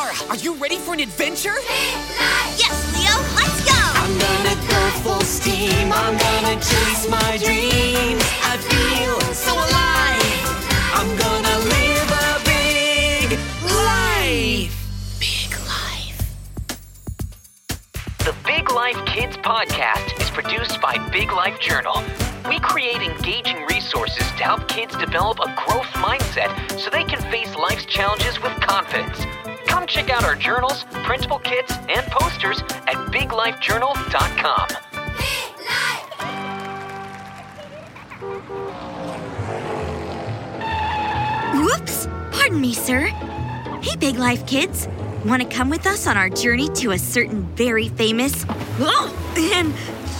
Zara, are you ready for an adventure? Yes, Leo, let's go! I'm gonna go full steam. I'm gonna chase my dreams. I feel so alive. I'm gonna live a big life. Big life. The Big Life Kids podcast is produced by Big Life Journal. We create engaging resources to help kids develop a growth mindset so they can face life's challenges with confidence. Check out our journals, printable kits, and posters at biglifejournal.com. Big Life. Whoops! Pardon me, sir. Hey, Big Life kids. Want to come with us on our journey to a certain very famous oh, and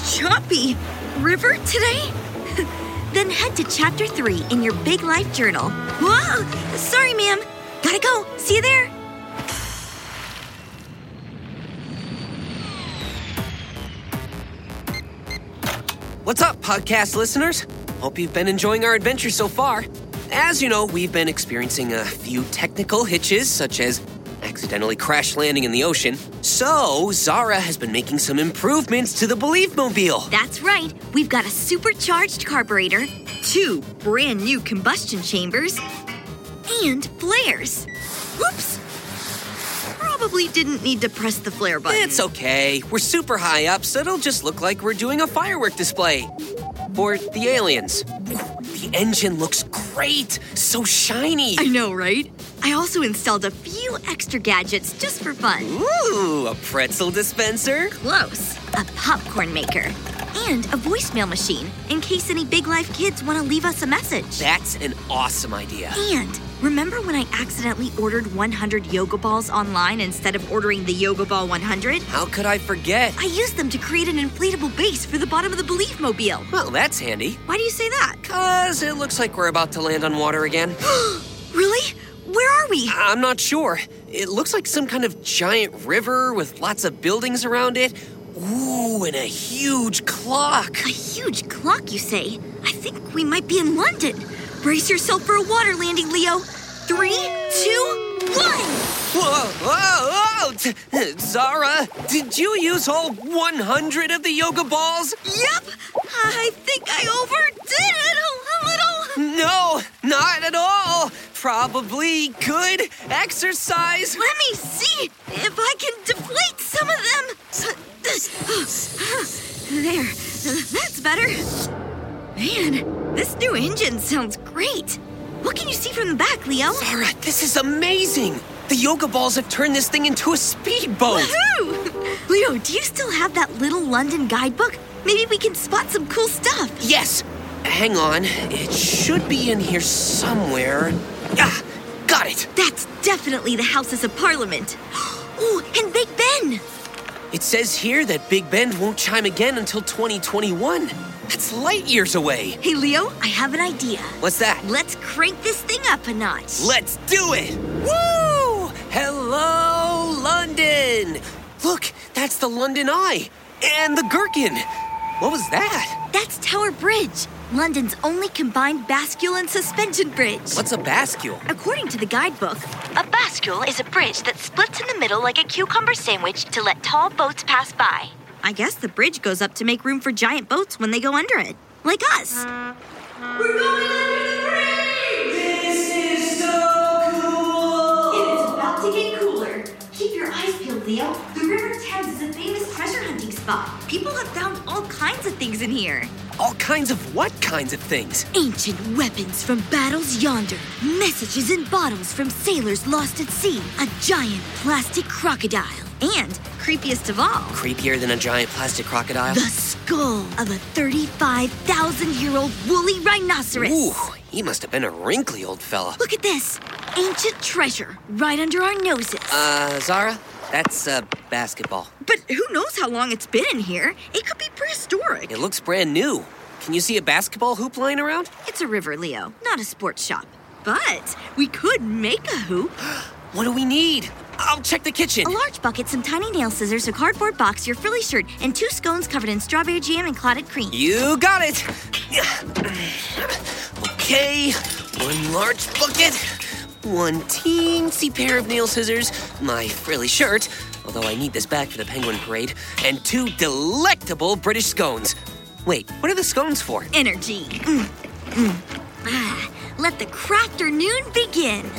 choppy river today? then head to chapter 3 in your Big Life journal. Whoa! Sorry, ma'am. Gotta go. See you there. What's up, podcast listeners? Hope you've been enjoying our adventure so far. As you know, we've been experiencing a few technical hitches, such as accidentally crash landing in the ocean. So, Zara has been making some improvements to the Believe Mobile. That's right. We've got a supercharged carburetor, two brand new combustion chambers, and flares. Whoops! Probably didn't need to press the flare button. It's okay. We're super high up, so it'll just look like we're doing a firework display. For the aliens. The engine looks great. So shiny. I know, right? I also installed a few extra gadgets just for fun. Ooh, a pretzel dispenser? Close. A popcorn maker. And a voicemail machine in case any Big Life kids want to leave us a message. That's an awesome idea. And remember when I accidentally ordered 100 yoga balls online instead of ordering the Yoga Ball 100? How could I forget? I used them to create an inflatable base for the bottom of the Belief Mobile. Well, that's handy. Why do you say that? Cause it looks like we're about to land on water again. Really? Where are we? I'm not sure. It looks like some kind of giant river with lots of buildings around it. Ooh, and a huge clock. A huge clock, you say? I think we might be in London. Brace yourself for a water landing, Leo. Three, two, one! Whoa, whoa, whoa! Zara, did you use all 100 of the yoga balls? Yep! I think I overdid it a little. No, not at all. Probably good exercise. Let me see if I can deflate some of them. There, that's better. Man, this new engine sounds great. What can you see from the back, Leo? Zara, this is amazing. The yoga balls have turned this thing into a speedboat. Woohoo! Leo, do you still have that little London guidebook? Maybe we can spot some cool stuff. Yes. Hang on. It should be in here somewhere. Ah, got it. That's definitely the Houses of Parliament. Oh, and Big Ben. It says here that Big Ben won't chime again until 2021. That's light years away. Hey, Leo, I have an idea. What's that? Let's crank this thing up a notch. Let's do it! Woo! Hello, London! Look, that's the London Eye and the Gherkin. What was that? That's Tower Bridge, London's only combined bascule and suspension bridge. What's a bascule? According to the guidebook, bascule is a bridge that splits in the middle like a cucumber sandwich to let tall boats pass by. I guess the bridge goes up to make room for giant boats when they go under it, like us. We're going under the bridge! This is so cool! It is about to get cooler. Keep your eyes peeled, Leo. The River Thames is a famous treasure hunting spot. People have found all kinds of things in here. All kinds of what kinds of things? Ancient weapons from battles yonder, messages in bottles from sailors lost at sea, a giant plastic crocodile, and, creepiest of all, Creepier than a giant plastic crocodile? the skull of a 35,000 year old woolly rhinoceros. Ooh, he must have been a wrinkly old fella. Look at this ancient treasure right under our noses. Uh, Zara, that's a basketball. but who knows how long it's been in here? It could be prehistoric. It looks brand new. Can you see a basketball hoop lying around? It's a river, Leo, not a sports shop. But we could make a hoop. What do we need? I'll check the kitchen. A large bucket, some tiny nail scissors, a cardboard box, your frilly shirt, and two scones covered in strawberry jam and clotted cream. You got it. Okay, one large bucket, one teensy pair of nail scissors, my frilly shirt, although I need this back for the penguin parade, and two delectable British scones. Wait, what are the scones for? Energy. Mm, mm. Ah, let the crafternoon begin.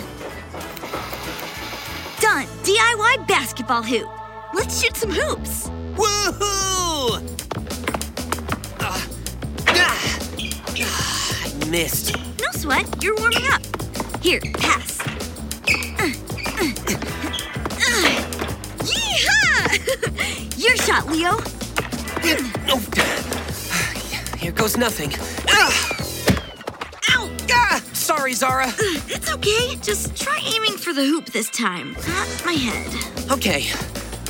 Done. DIY basketball hoop. Let's shoot some hoops. Woohoo! Ah, ah, ah, missed. No sweat. You're warming up. Here, pass. Uh, uh, uh. Yeehaw! Your shot, Leo. Oh, here goes nothing. Ah! Ow! Ah! Sorry, Zara. It's okay. Just try aiming for the hoop this time, not my head. Okay,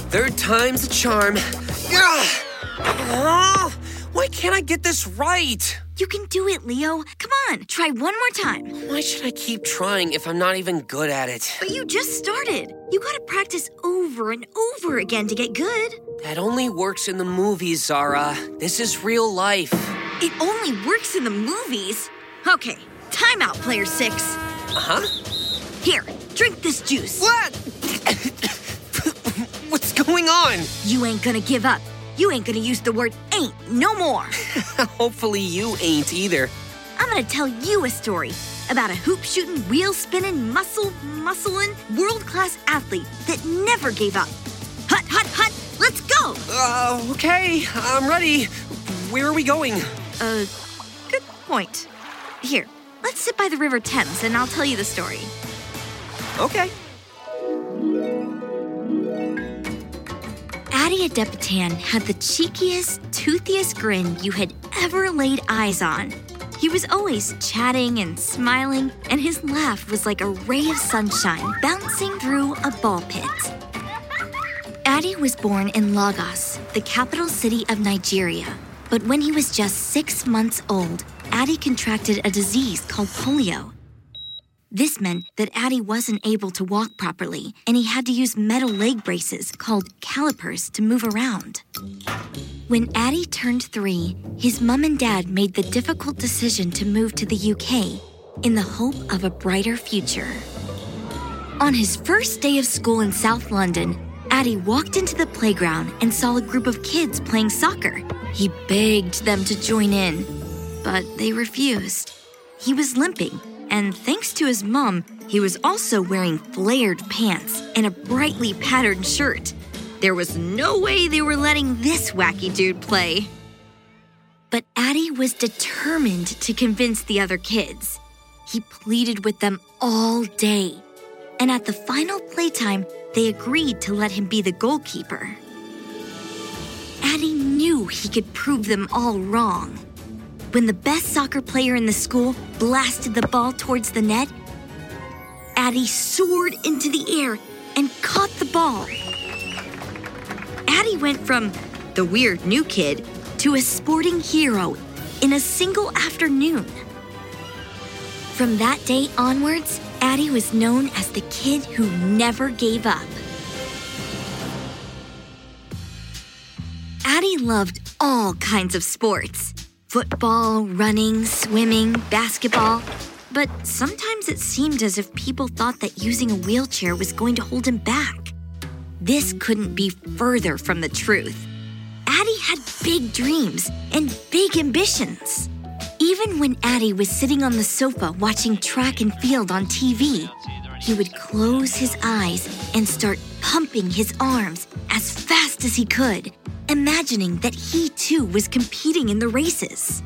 third time's a charm. Ah! Ah! Why can't I get this right? You can do it, Leo. Come on, try one more time. Why should I keep trying if I'm not even good at it? But you just started. You gotta practice over and over again to get good. That only works in the movies, Zara. This is real life. It only works in the movies. Okay, time out, player six. Uh huh? Here, drink this juice. What? What's going on? You ain't gonna give up. You ain't gonna use the word ain't no more. Hopefully, you ain't either. I'm gonna tell you a story about a hoop shooting, wheel spinning, muscle muscling, world class athlete that never gave up. Hut, hut, hut, let's go! Uh, okay, I'm ready. Where are we going? Uh, good point. Here, let's sit by the River Thames and I'll tell you the story. Okay. Addie Adepitan had the cheekiest, toothiest grin you had ever laid eyes on. He was always chatting and smiling, and his laugh was like a ray of sunshine bouncing through a ball pit. Addie was born in Lagos, the capital city of Nigeria. But when he was just six months old, Addie contracted a disease called polio. This meant that Addie wasn't able to walk properly, and he had to use metal leg braces called calipers to move around. When Addie turned three, his mum and dad made the difficult decision to move to the UK in the hope of a brighter future. On his first day of school in South London, Addie walked into the playground and saw a group of kids playing soccer. He begged them to join in, but they refused. He was limping, and thanks to his mom, he was also wearing flared pants and a brightly patterned shirt. There was no way they were letting this wacky dude play. But Addie was determined to convince the other kids. He pleaded with them all day. And at the final playtime, they agreed to let him be the goalkeeper. Addie knew he could prove them all wrong. When the best soccer player in the school blasted the ball towards the net, Addie soared into the air and caught the ball. Addie went from the weird new kid to a sporting hero in a single afternoon. From that day onwards, Addie was known as the kid who never gave up. Addie loved all kinds of sports football, running, swimming, basketball. But sometimes it seemed as if people thought that using a wheelchair was going to hold him back. This couldn't be further from the truth. Addie had big dreams and big ambitions. Even when Addie was sitting on the sofa watching track and field on TV, he would close his eyes and start pumping his arms as fast as he could, imagining that he too was competing in the races.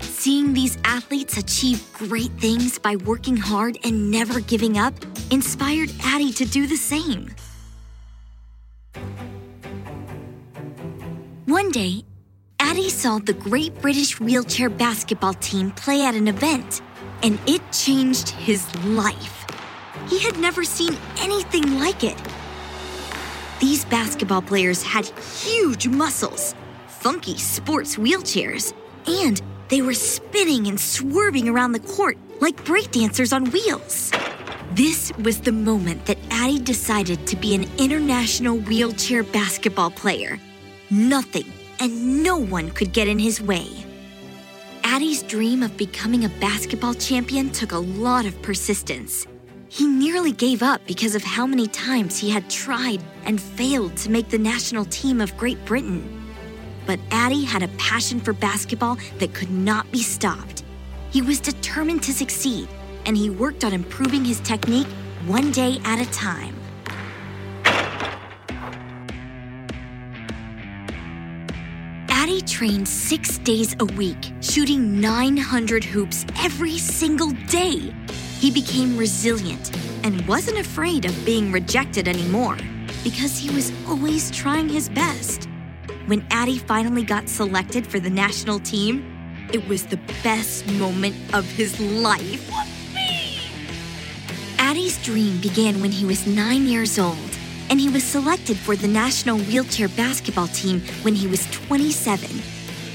Seeing these athletes achieve great things by working hard and never giving up inspired Addie to do the same. One day, Addie saw the Great British Wheelchair Basketball Team play at an event, and it changed his life. He had never seen anything like it. These basketball players had huge muscles, funky sports wheelchairs, and they were spinning and swerving around the court like breakdancers on wheels. This was the moment that Addie decided to be an international wheelchair basketball player. Nothing and no one could get in his way. Addie's dream of becoming a basketball champion took a lot of persistence. He nearly gave up because of how many times he had tried and failed to make the national team of Great Britain. But Addy had a passion for basketball that could not be stopped. He was determined to succeed, and he worked on improving his technique one day at a time. Addy trained six days a week, shooting 900 hoops every single day. He became resilient and wasn't afraid of being rejected anymore because he was always trying his best. When Addy finally got selected for the national team, it was the best moment of his life. Addy's dream began when he was nine years old, and he was selected for the national wheelchair basketball team when he was 27.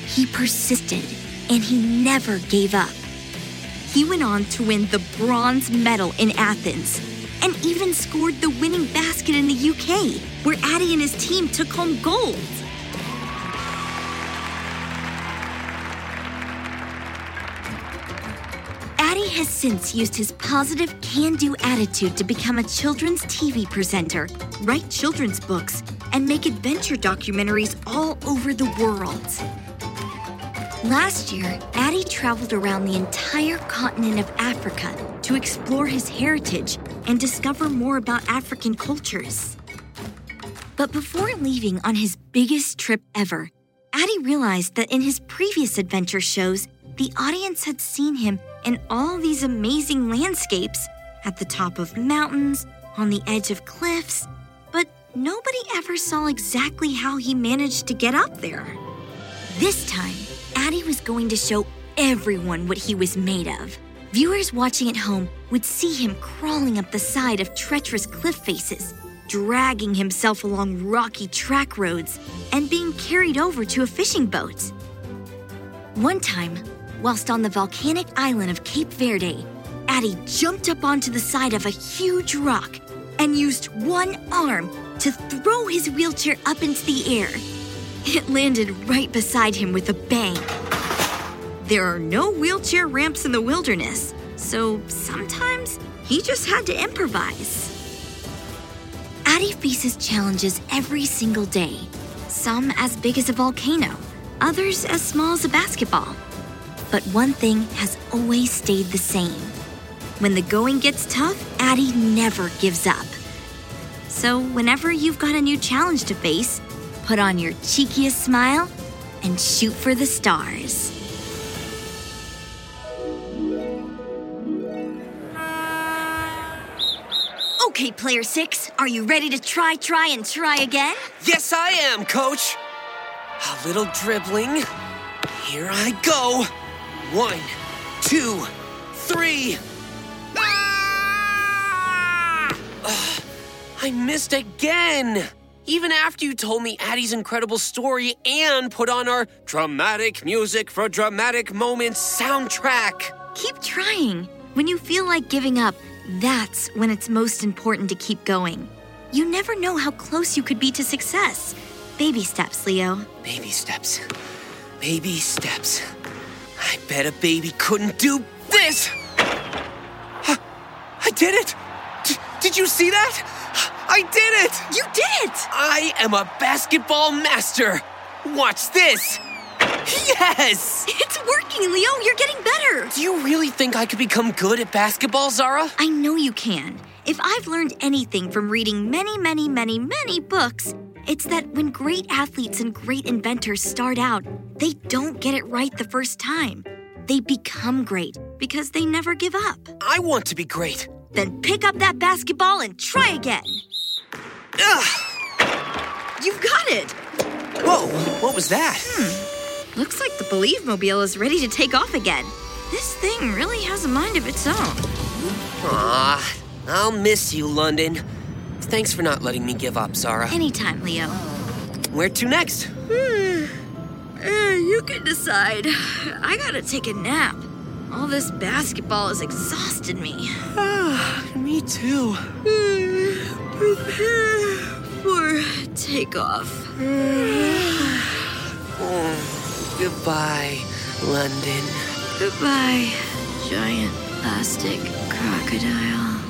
He persisted, and he never gave up. He went on to win the bronze medal in Athens and even scored the winning basket in the UK, where Addy and his team took home gold. Addy has since used his positive can do attitude to become a children's TV presenter, write children's books, and make adventure documentaries all over the world. Last year, Addy traveled around the entire continent of Africa to explore his heritage and discover more about African cultures. But before leaving on his biggest trip ever, Addy realized that in his previous adventure shows, the audience had seen him in all these amazing landscapes at the top of mountains, on the edge of cliffs, but nobody ever saw exactly how he managed to get up there. This time, Addy was going to show everyone what he was made of. Viewers watching at home would see him crawling up the side of treacherous cliff faces, dragging himself along rocky track roads, and being carried over to a fishing boat. One time, whilst on the volcanic island of Cape Verde, Addy jumped up onto the side of a huge rock and used one arm to throw his wheelchair up into the air. It landed right beside him with a bang. There are no wheelchair ramps in the wilderness, so sometimes he just had to improvise. Addy faces challenges every single day, some as big as a volcano, others as small as a basketball. But one thing has always stayed the same. When the going gets tough, Addy never gives up. So, whenever you've got a new challenge to face, put on your cheekiest smile and shoot for the stars. Okay, player six, are you ready to try, try, and try again? Yes, I am, coach. A little dribbling. Here I go. One, two, three. Ah! Ugh, I missed again. Even after you told me Addy's incredible story and put on our dramatic music for dramatic moments soundtrack. Keep trying. When you feel like giving up, that's when it's most important to keep going. You never know how close you could be to success. Baby steps, Leo. Baby steps. Baby steps. I bet a baby couldn't do this. I did it. D- did you see that? I did it. You did it! I am a basketball master. Watch this. Yes! It's working, Leo. You're getting better. Do you really think I could become good at basketball, Zara? I know you can. If I've learned anything from reading many, many, many, many books, it's that when great athletes and great inventors start out, they don't get it right the first time. They become great because they never give up. I want to be great. Then pick up that basketball and try again. Ugh! You've got it. Whoa, what was that? Looks like the Believe Mobile is ready to take off again. This thing really has a mind of its own. Aw, I'll miss you, London. Thanks for not letting me give up, Zara. Anytime, Leo. Where to next? Eh, you can decide. I gotta take a nap. All this basketball has exhausted me. Ah, me too. Prepare for takeoff. oh, goodbye, London. Goodbye, giant plastic crocodile.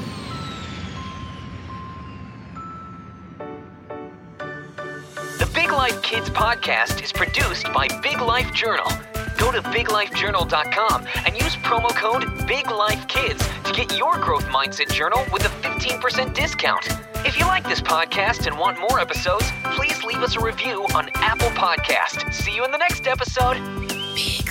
The Big Life Kids podcast is produced by Big Life Journal. Go to biglifejournal.com and use promo code BIGLIFEKIDS to get your growth mindset journal with a 15% discount. If you like this podcast and want more episodes, please leave us a review on Apple Podcast. See you in the next episode. Big